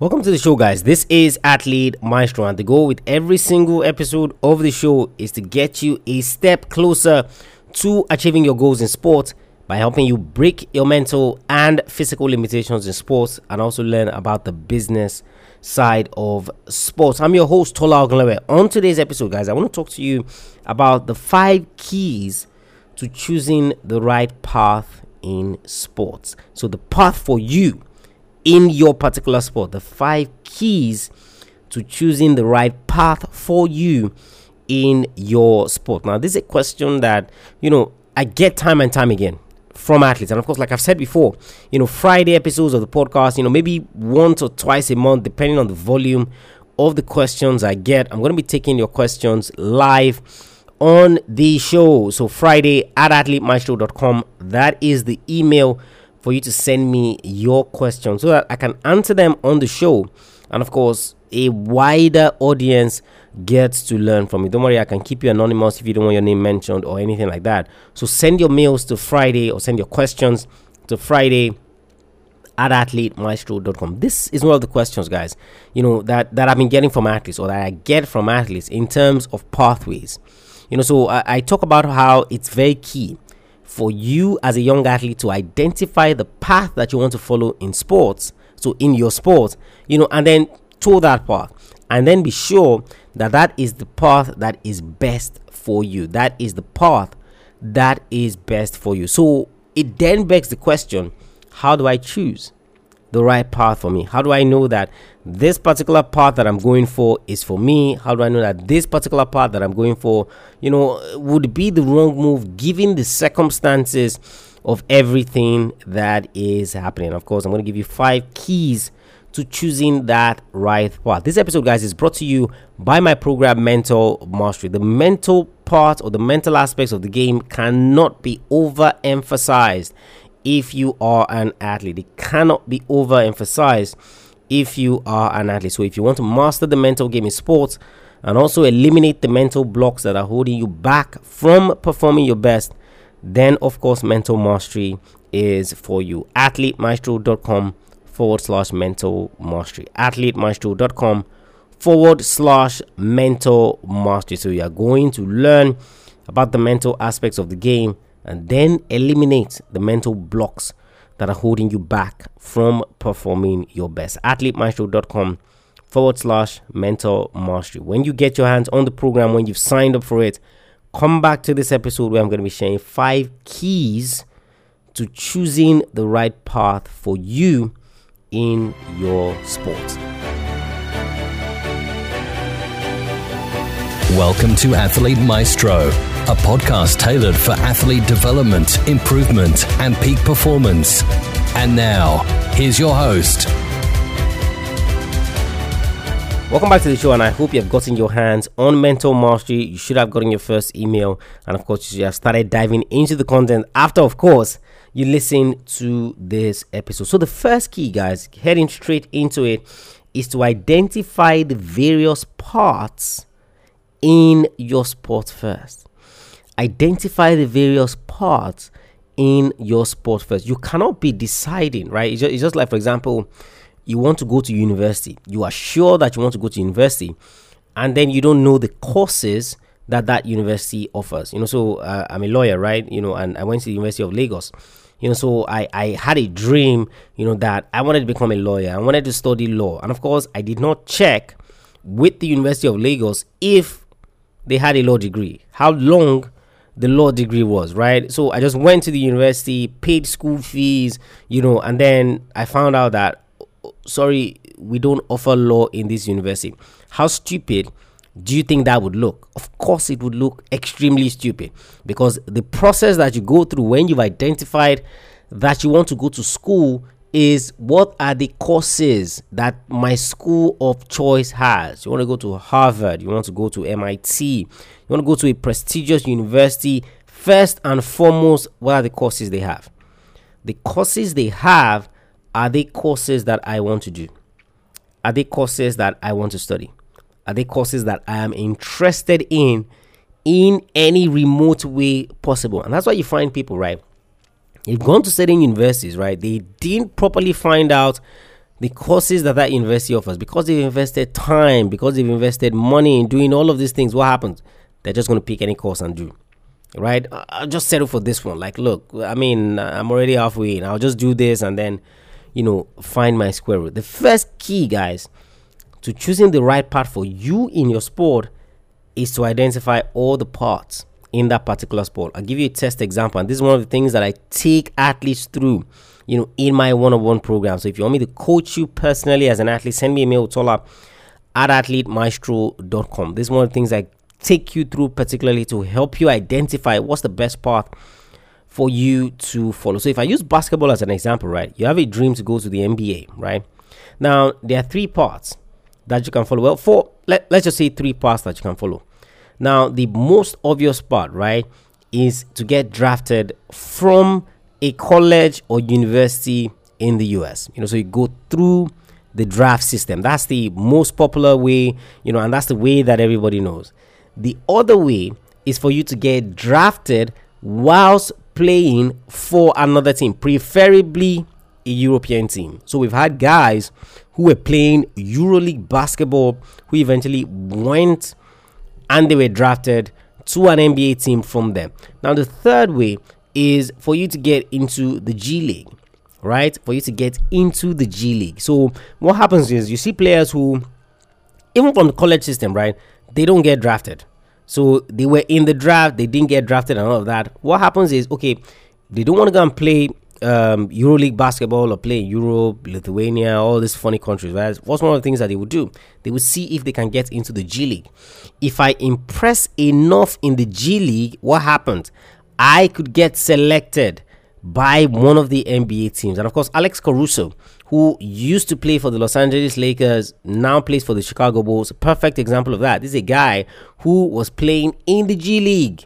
Welcome to the show, guys. This is Athlete Maestro, and the goal with every single episode of the show is to get you a step closer to achieving your goals in sport by helping you break your mental and physical limitations in sports and also learn about the business side of sports. I'm your host, Tola Ogunlewe. On today's episode, guys, I want to talk to you about the five keys to choosing the right path in sports. So, the path for you in your particular sport. The five keys to choosing the right path for you in your sport. Now, this is a question that, you know, I get time and time again from athletes. And of course, like I've said before, you know, Friday episodes of the podcast, you know, maybe once or twice a month, depending on the volume of the questions I get. I'm going to be taking your questions live on the show. So, Friday at athletemaestro.com. That is the email for you to send me your questions so that I can answer them on the show. And of course, a wider audience gets to learn from you. Don't worry, I can keep you anonymous if you don't want your name mentioned or anything like that. So send your mails to Friday or send your questions to Friday at athletemaestro.com. This is one of the questions, guys, you know, that, that I've been getting from athletes or that I get from athletes in terms of pathways. You know, so I, I talk about how it's very key for you as a young athlete to identify the path that you want to follow in sports. So, in your sport, you know, and then to that path, and then be sure that that is the path that is best for you. That is the path that is best for you. So, it then begs the question how do I choose? The right path for me? How do I know that this particular path that I'm going for is for me? How do I know that this particular path that I'm going for, you know, would be the wrong move given the circumstances of everything that is happening? Of course, I'm going to give you five keys to choosing that right path. This episode, guys, is brought to you by my program Mental Mastery. The mental part or the mental aspects of the game cannot be overemphasized if you are an athlete. It cannot be overemphasized if you are an athlete. So, if you want to master the mental game in sports and also eliminate the mental blocks that are holding you back from performing your best, then of course, mental mastery is for you. AthleteMaestro.com forward slash mental mastery. AthleteMaestro.com forward slash mental mastery. So, you are going to learn about the mental aspects of the game and then eliminate the mental blocks that are holding you back from performing your best. AthleteMaestro.com forward slash mental mastery. When you get your hands on the program, when you've signed up for it, come back to this episode where I'm going to be sharing five keys to choosing the right path for you in your sport. Welcome to Athlete Maestro a podcast tailored for athlete development, improvement, and peak performance. And now, here's your host. Welcome back to the show, and I hope you have gotten your hands on Mental Mastery. You should have gotten your first email, and of course, you have started diving into the content after, of course, you listen to this episode. So, the first key, guys, heading straight into it, is to identify the various parts in your sport first identify the various parts in your sport first. You cannot be deciding, right? It's just, it's just like, for example, you want to go to university. You are sure that you want to go to university, and then you don't know the courses that that university offers. You know, so uh, I'm a lawyer, right? You know, and I went to the University of Lagos. You know, so I, I had a dream, you know, that I wanted to become a lawyer. I wanted to study law. And of course, I did not check with the University of Lagos if they had a law degree. How long the law degree was, right? So I just went to the university, paid school fees, you know, and then I found out that, sorry, we don't offer law in this university. How stupid do you think that would look? Of course, it would look extremely stupid because the process that you go through when you've identified that you want to go to school is what are the courses that my school of choice has. You want to go to Harvard, you want to go to MIT, you want to go to a prestigious university. First and foremost, what are the courses they have? The courses they have are they courses that I want to do? Are they courses that I want to study? Are they courses that I am interested in in any remote way possible? And that's why you find people, right? They've gone to certain universities, right? They didn't properly find out the courses that that university offers, because they've invested time, because they've invested money in doing all of these things, what happens? They're just going to pick any course and do. Right? I'll just settle for this one. Like, look, I mean, I'm already halfway in. I'll just do this and then, you know, find my square root. The first key, guys, to choosing the right path for you in your sport is to identify all the parts in that particular sport. I'll give you a test example, and this is one of the things that I take athletes through, you know, in my one-on-one program. So if you want me to coach you personally as an athlete, send me a mail, Tola at athletemaestro.com. This is one of the things I take you through particularly to help you identify what's the best path for you to follow. So if I use basketball as an example, right? You have a dream to go to the NBA, right? Now, there are three parts that you can follow. Well, four, let, let's just say three paths that you can follow. Now, the most obvious part, right, is to get drafted from a college or university in the US. You know, so you go through the draft system. That's the most popular way, you know, and that's the way that everybody knows. The other way is for you to get drafted whilst playing for another team, preferably a European team. So we've had guys who were playing EuroLeague basketball who eventually went and they were drafted to an NBA team from them. Now, the third way is for you to get into the G League, right? For you to get into the G League. So, what happens is you see players who, even from the college system, right, they don't get drafted. So, they were in the draft, they didn't get drafted, and all of that. What happens is, okay, they don't want to go and play um, EuroLeague basketball or play in Europe, Lithuania, all these funny countries, right? What's one of the things that they would do? They would see if they can get into the G League. If I impress enough in the G League, what happens? I could get selected by one of the NBA teams. And of course, Alex Caruso, who used to play for the Los Angeles Lakers, now plays for the Chicago Bulls. Perfect example of that. This is a guy who was playing in the G League.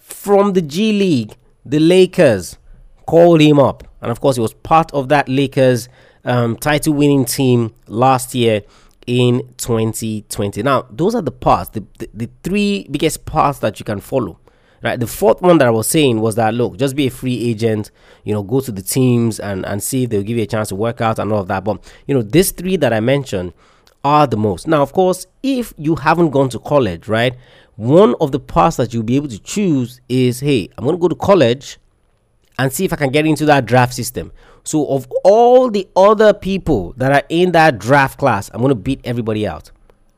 From the G League, the Lakers called him up. And of course, he was part of that Lakers um, title winning team last year in 2020. Now, those are the paths, the, the, the, three biggest paths that you can follow. Right. The fourth one that I was saying was that look, just be a free agent, you know, go to the teams and, and see if they'll give you a chance to work out and all of that. But you know, these three that I mentioned are the most. Now, of course, if you haven't gone to college, right, one of the paths that you'll be able to choose is hey, I'm gonna go to college and see if I can get into that draft system. So, of all the other people that are in that draft class, I'm going to beat everybody out.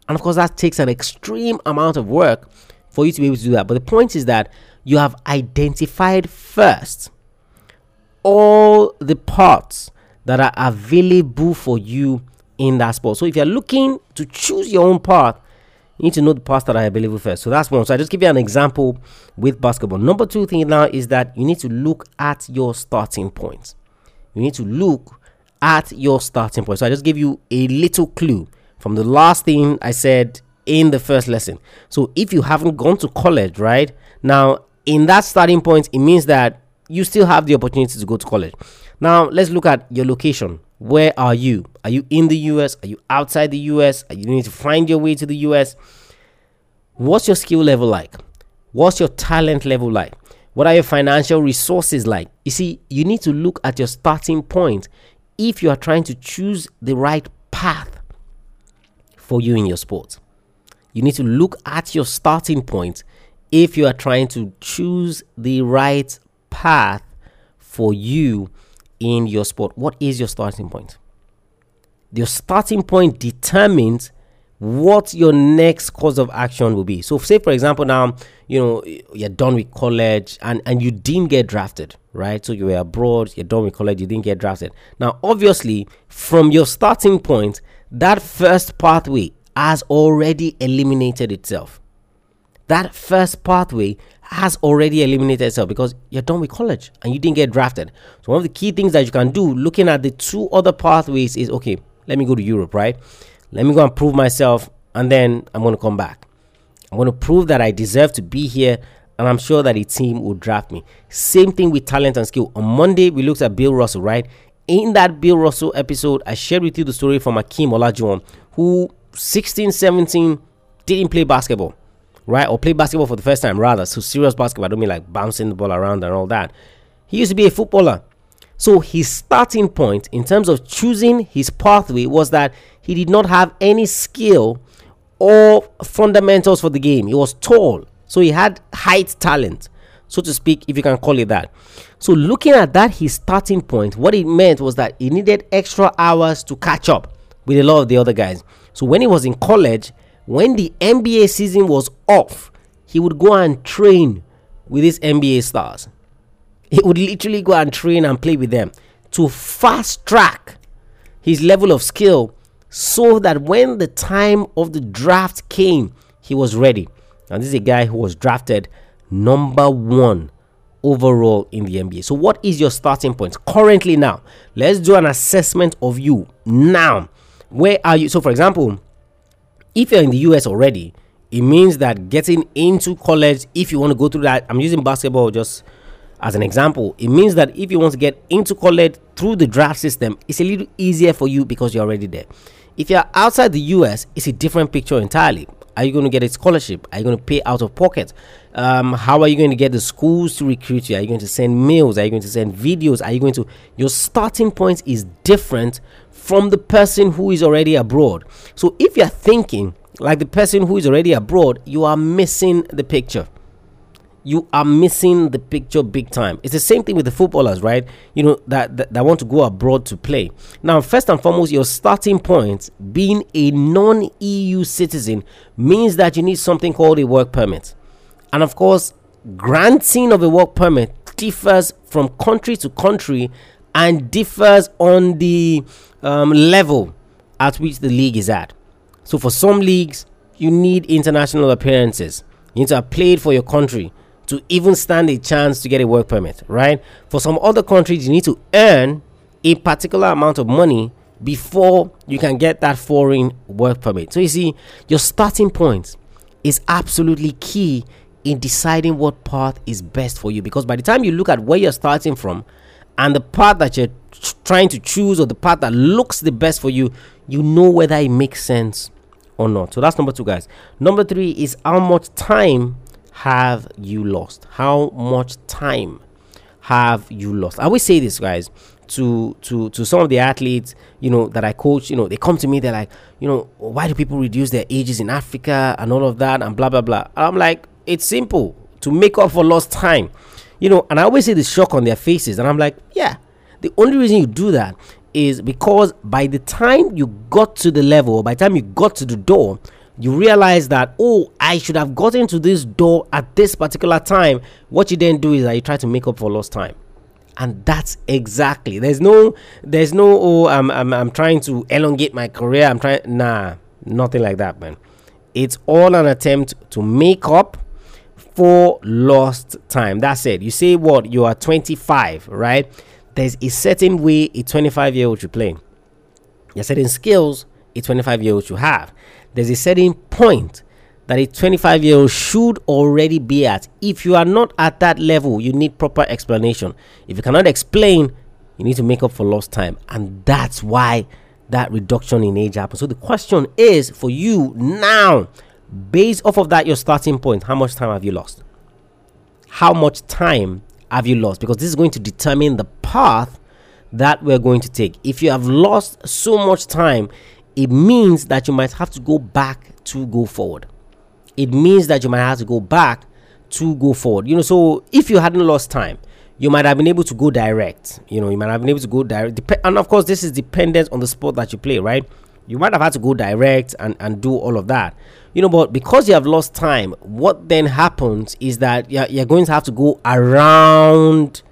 And of course, that takes an extreme amount of work for you to be able to do that. But the point is that you have identified first all the parts that are available for you in that sport. So, if you're looking to choose your own path, you need to know the parts that are available first. So that's one. So I just give you an example with basketball. Number two thing now is that you need to look at your starting point. You need to look at your starting point. So I just give you a little clue from the last thing I said in the first lesson. So if you haven't gone to college, right now in that starting point, it means that you still have the opportunity to go to college. Now let's look at your location. Where are you? Are you in the US? Are you outside the US? Are you need to find your way to the US? What's your skill level like? What's your talent level like? What are your financial resources like? You see, you need to look at your starting point if you are trying to choose the right path for you in your sport. You need to look at your starting point if you are trying to choose the right path for you in your sport. What is your starting point? Your starting point determines what your next course of action will be. So, say for example, now you know you're done with college and and you didn't get drafted, right? So you were abroad, you're done with college, you didn't get drafted. Now, obviously, from your starting point, that first pathway has already eliminated itself. That first pathway has already eliminated itself because you're done with college and you didn't get drafted. So one of the key things that you can do looking at the two other pathways is okay, let me go to Europe, right? Let me go and prove myself and then I'm going to come back. I'm going to prove that I deserve to be here and I'm sure that a team will draft me. Same thing with talent and skill. On Monday, we looked at Bill Russell, right? In that Bill Russell episode, I shared with you the story from Akeem Olajuwon, who 16, 17 didn't play basketball right? Or play basketball for the first time, rather. So serious basketball. I don't mean like bouncing the ball around and all that. He used to be a footballer. So his starting point in terms of choosing his pathway was that he did not have any skill or fundamentals for the game. He was tall, so he had height talent, so to speak, if you can call it that. So looking at that, his starting point, what it meant was that he needed extra hours to catch up with a lot of the other guys. So when he was in college, when the NBA season was off, he would go and train with these NBA stars. He would literally go and train and play with them to fast track his level of skill so that when the time of the draft came, he was ready. And this is a guy who was drafted number one overall in the NBA. So, what is your starting point currently now? Let's do an assessment of you now. Where are you? So, for example, if you're in the US already, it means that getting into college, if you want to go through that, I'm using basketball just as an example, it means that if you want to get into college through the draft system, it's a little easier for you because you're already there. If you're outside the US, it's a different picture entirely. Are you going to get a scholarship? Are you going to pay out of pocket? Um, how are you going to get the schools to recruit you? Are you going to send mails? Are you going to send videos? Are you going to? Your starting point is different from the person who is already abroad. So if you're thinking like the person who is already abroad, you are missing the picture you are missing the picture big time. It's the same thing with the footballers, right? You know, that, that, that want to go abroad to play. Now, first and foremost, your starting point being a non EU citizen means that you need something called a work permit. And of course, granting of a work permit differs from country to country and differs on the um, level at which the league is at. So, for some leagues, you need international appearances. You need to have played for your country to even stand a chance to get a work permit, right? For some other countries, you need to earn a particular amount of money before you can get that foreign work permit. So you see, your starting point is absolutely key in deciding what path is best for you because by the time you look at where you're starting from and the path that you're trying to choose or the path that looks the best for you, you know whether it makes sense or not. So that's number 2 guys. Number 3 is how much time have you lost? How much time have you lost? I always say this, guys, to to to some of the athletes, you know, that I coach. You know, they come to me, they're like, you know, why do people reduce their ages in Africa and all of that and blah blah blah. I'm like, it's simple to make up for lost time, you know. And I always see the shock on their faces, and I'm like, yeah, the only reason you do that is because by the time you got to the level, by the time you got to the door, you realize that oh i should have gotten to this door at this particular time. What you then do is that you try to make up for lost time. And that's exactly there's no there's no oh i'm i'm, I'm trying to elongate my career. I'm trying nah nothing like that man. It's all an attempt to make up for lost time. That's it. You say what? You are 25 right there's a certain way a 25 year old should play there's certain skills a 25 year old should have there's a certain point that a 25 year old should already be at. If you are not at that level, you need proper explanation. If you cannot explain, you need to make up for lost time. And that's why that reduction in age happens. So the question is for you now, based off of that, your starting point, how much time have you lost? How much time have you lost? Because this is going to determine the path that we're going to take. If you have lost so much time, it means that you might have to go back to go forward. It means that you might have to go back to go forward. You know, so if you hadn't lost time, you might have been able to go direct. You know, you might have been able to go direct. Dep- and of course, this is dependent on the sport that you play, right? You might have had to go direct and, and do all of that. You know, but because you have lost time, what then happens is that you're, you're going to have to go around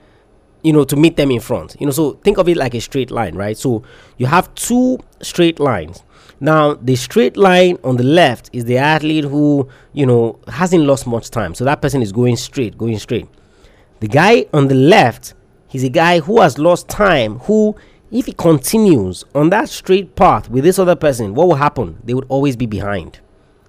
you know to meet them in front. You know so think of it like a straight line right? So you have two straight lines. Now the straight line on the left is the athlete who you know hasn't lost much time. So that person is going straight going straight. The guy on the left he's a guy who has lost time who if he continues on that straight path with this other person what will happen? They would always be behind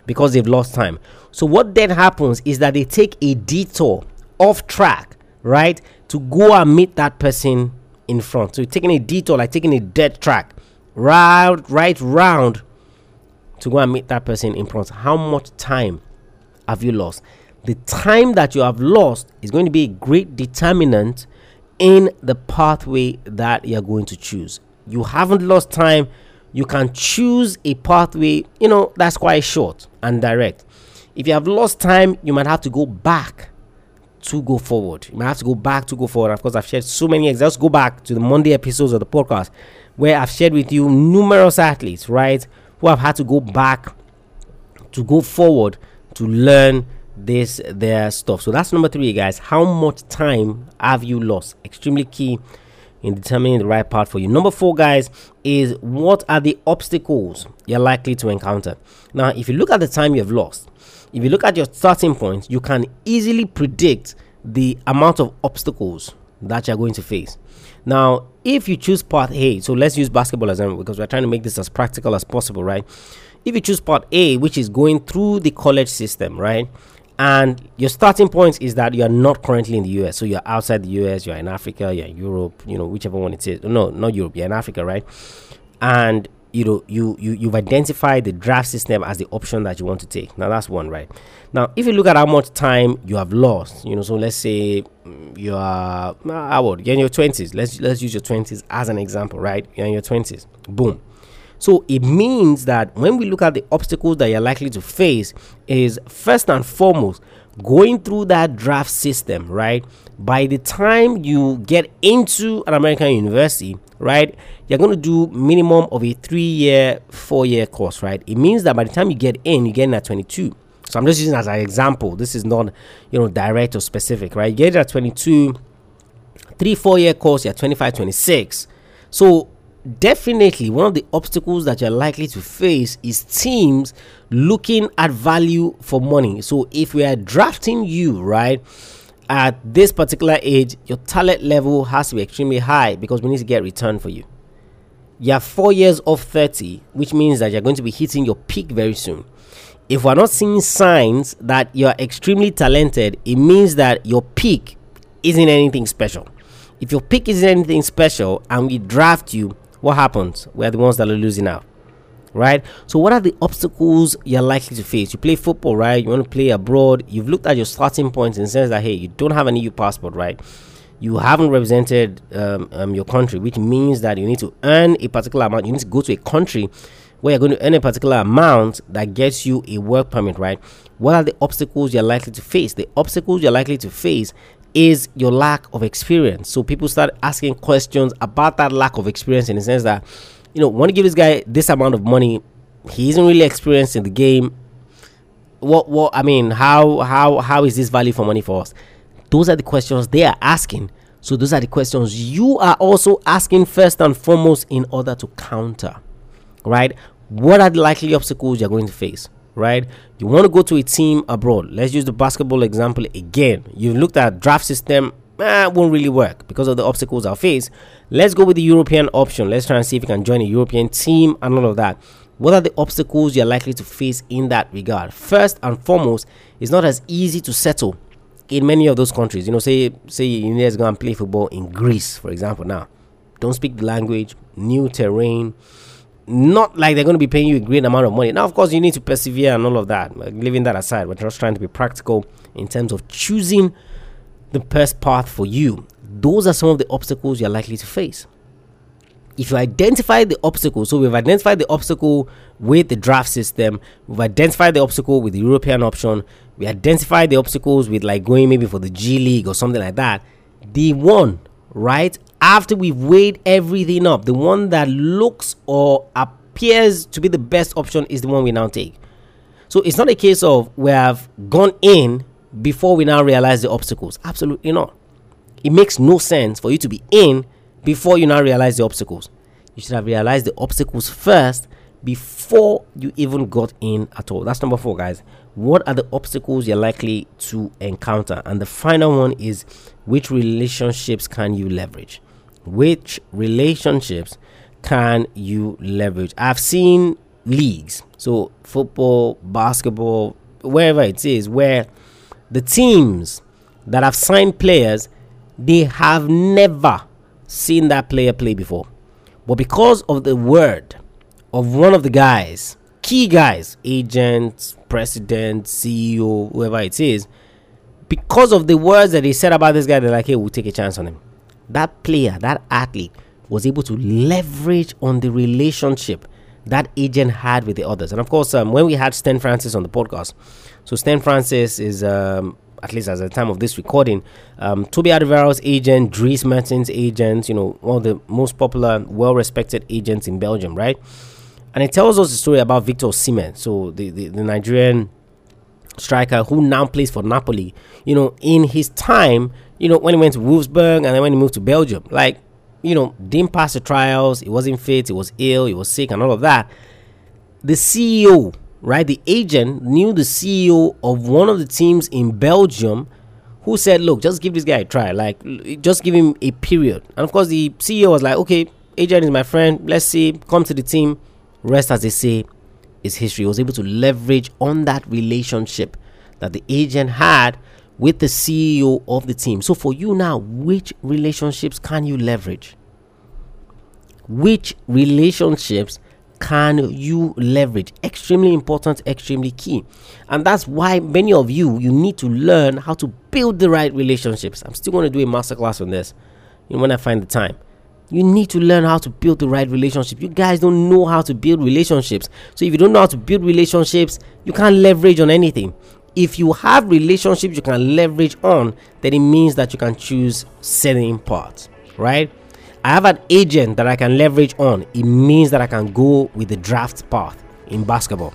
because they've lost time so what then happens is that they take a detour off track right to go and meet that person in front. So you're taking a detour, like taking a dead track, right, right round to go and meet that person in front. How much time have you lost? The time that you have lost is going to be a great determinant in the pathway that you're going to choose. You haven't lost time. You can choose a pathway, you know, that's quite short and direct. If you have lost time, you might have to go back to go forward. You might have to go back to go forward. Of course, I've shared so many examples. Go back to the Monday episodes of the podcast where I've shared with you numerous athletes, right, who have had to go back to go forward to learn this their stuff. So that's number three, guys. How much time have you lost? Extremely key in determining the right path for you. Number four, guys, is what are the obstacles you're likely to encounter? Now, if you look at the time you've lost, if you look at your starting point, you can easily predict the amount of obstacles that you're going to face. Now, if you choose path A, so let's use basketball as example because we're trying to make this as practical as possible, right? If you choose part A, which is going through the college system, right? And your starting point is that you are not currently in the US. So you're outside the US, you're in Africa, you're in Europe, you know, whichever one it is. No, not Europe, you're in Africa, right? And you know, you, you you've identified the draft system as the option that you want to take. Now that's one, right? Now, if you look at how much time you have lost, you know, so let's say mm, you are how old? You're in your twenties. Let's let's use your twenties as an example, right? You're in your twenties. Boom so it means that when we look at the obstacles that you're likely to face, is first and foremost going through that draft system, right? By the time you get into an American university, right, you're going to do minimum of a three year, four year course, right? It means that by the time you get in, you get in at 22. So I'm just using as an example. This is not, you know, direct or specific, right? You get at 22, three, four year course, you're 25, 26. So definitely one of the obstacles that you're likely to face is teams looking at value for money. So if we are drafting you, right, at this particular age, your talent level has to be extremely high because we need to get return for you. You're four years off 30, which means that you're going to be hitting your peak very soon. If we're not seeing signs that you're extremely talented, it means that your peak isn't anything special. If your pick isn't anything special and we draft you, what happens? We're the ones that are losing out. Right? So, what are the obstacles you're likely to face? You play football, right? You want to play abroad. You've looked at your starting points in the sense that, hey, you don't have an EU passport, right? You haven't represented um, um, your country, which means that you need to earn a particular amount. You need to go to a country where you're going to earn a particular amount that gets you a work permit, right? What are the obstacles you're likely to face? The obstacles you're likely to face is your lack of experience. So people start asking questions about that lack of experience in the sense that, you know, want to give this guy this amount of money, he isn't really experienced in the game. What what I mean, how how how is this value for money for us? Those are the questions they are asking. So those are the questions you are also asking first and foremost in order to counter. Right? What are the likely obstacles you're going to face? Right? You want to go to a team abroad. Let's use the basketball example again. You've looked at draft system, eh, won't really work because of the obstacles I'll face. Let's go with the European option. Let's try and see if you can join a European team and all of that. What are the obstacles you're likely to face in that regard? First and foremost, it's not as easy to settle in many of those countries. You know, say say you need to go and play football in Greece, for example. Now, don't speak the language, new terrain not like they're going to be paying you a great amount of money. Now, of course, you need to persevere and all of that. leaving that aside, we're just trying to be practical in terms of choosing the best path for you. Those are some of the obstacles you're likely to face. If you identify the obstacle, so we've identified the obstacle with the draft system, we've identified the obstacle with the European option, we identified the obstacles with like going maybe for the G League or something like that. The one, right, after we've weighed everything up, the one that looks or appears to be the best option is the one we now take. So it's not a case of we have gone in before we now realize the obstacles. Absolutely not. It makes no sense for you to be in before you now realize the obstacles. You should have realized the obstacles first before you even got in at all. That's number four, guys. What are the obstacles you're likely to encounter? And the final one is which relationships can you leverage? Which relationships can you leverage? I've seen leagues, so football, basketball, wherever it is, where the teams that have signed players, they have never seen that player play before. But because of the word of one of the guys, key guys, agents, president, CEO, whoever it is, because of the words that they said about this guy, they're like, hey, we'll take a chance on him that player, that athlete, was able to leverage on the relationship that agent had with the others. And of course, um, when we had Stan Francis on the podcast, so Stan Francis is, um, at least at the time of this recording, um, Toby Alderweireld's agent, Dries Mertens' agent, you know, one of the most popular, well respected agents in Belgium, right? And it tells us the story about Victor Osimhen, so the, the, the Nigerian striker who now plays for Napoli. You know, in his time, you know, when he went to Wolfsburg and then when he moved to Belgium, like you know, didn't pass the trials, he wasn't fit, he was ill, he was sick, and all of that. The CEO, right, the agent knew the CEO of one of the teams in Belgium who said, Look, just give this guy a try, like, just give him a period. And of course, the CEO was like, Okay, agent is my friend, let's see, come to the team. Rest, as they say, is history. He was able to leverage on that relationship that the agent had with the CEO of the team. So for you now, which relationships can you leverage? Which relationships can you leverage? Extremely important, extremely key. And that's why many of you you need to learn how to build the right relationships. I'm still going to do a masterclass on this when I find the time. You need to learn how to build the right relationship. You guys don't know how to build relationships. So if you don't know how to build relationships, you can't leverage on anything if you have relationships you can leverage on, then it means that you can choose certain parts, right? I have an agent that I can leverage on. It means that I can go with the draft path in basketball.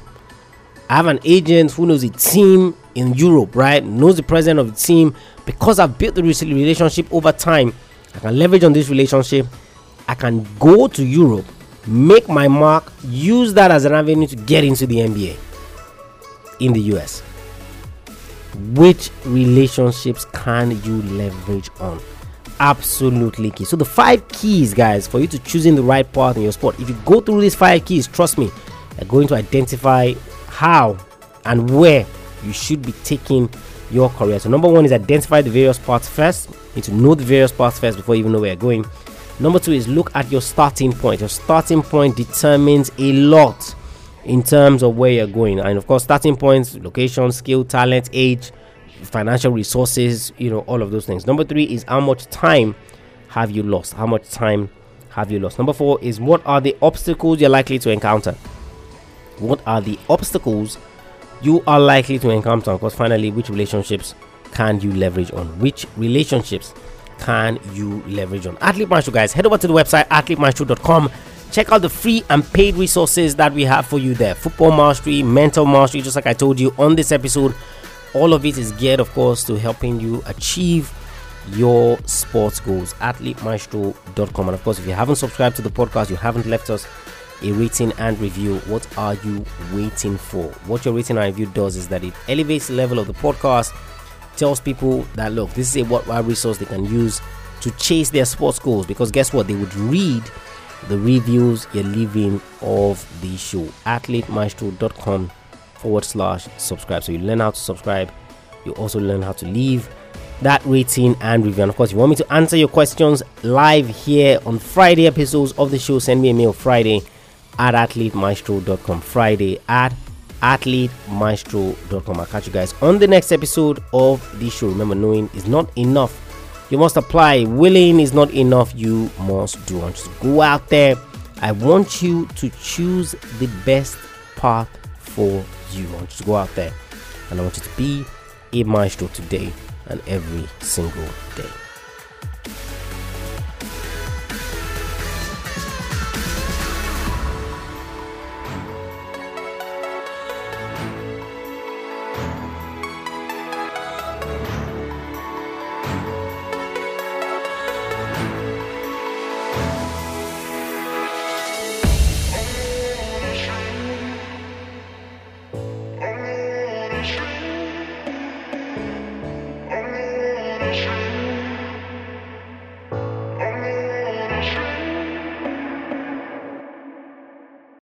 I have an agent who knows the team in Europe, right? Knows the president of the team. Because I've built the relationship over time, I can leverage on this relationship. I can go to Europe, make my mark, use that as an avenue to get into the NBA in the US which relationships can you leverage on? Absolutely key. So the five keys guys for you to choosing the right path in your sport. If you go through these five keys trust me you're going to identify how and where you should be taking your career. So number one is identify the various parts first. You need to know the various parts first before you even know where you're going. Number two is look at your starting point. Your starting point determines a lot in terms of where you're going. And of course starting points location skill talent age financial resources you know all of those things. Number three is how much time have you lost? How much time have you lost? Number four is what are the obstacles you're likely to encounter? What are the obstacles you are likely to encounter of course finally which relationships can you leverage on? Which relationships can you leverage on? Athlete maestro guys head over to the website athletemaestro.com check out the free and paid resources that we have for you there. Football mastery mental mastery just like i told you on this episode. All of it is geared of course to helping you achieve your sports goals. Athletemaestro.com and of course if you haven't subscribed to the podcast you haven't left us a rating and review what are you waiting for what your rating and review does is that it elevates the level of the podcast tells people that look this is a worthwhile resource they can use to chase their sports goals because guess what they would read the reviews you're leaving of the show. AthleteMaestro.com forward slash subscribe. So you learn how to subscribe. You also learn how to leave that rating and review. And of course, if you want me to answer your questions live here on Friday episodes of the show, send me a mail Friday at athletemaestro.com. Friday at athletemaestro.com. I'll catch you guys on the next episode of the show. Remember, knowing is not enough you must apply. Willing is not enough. You must do. And just go out there. I want you to choose the best path for you. I want you to go out there and I want you to be a maestro today and every single day.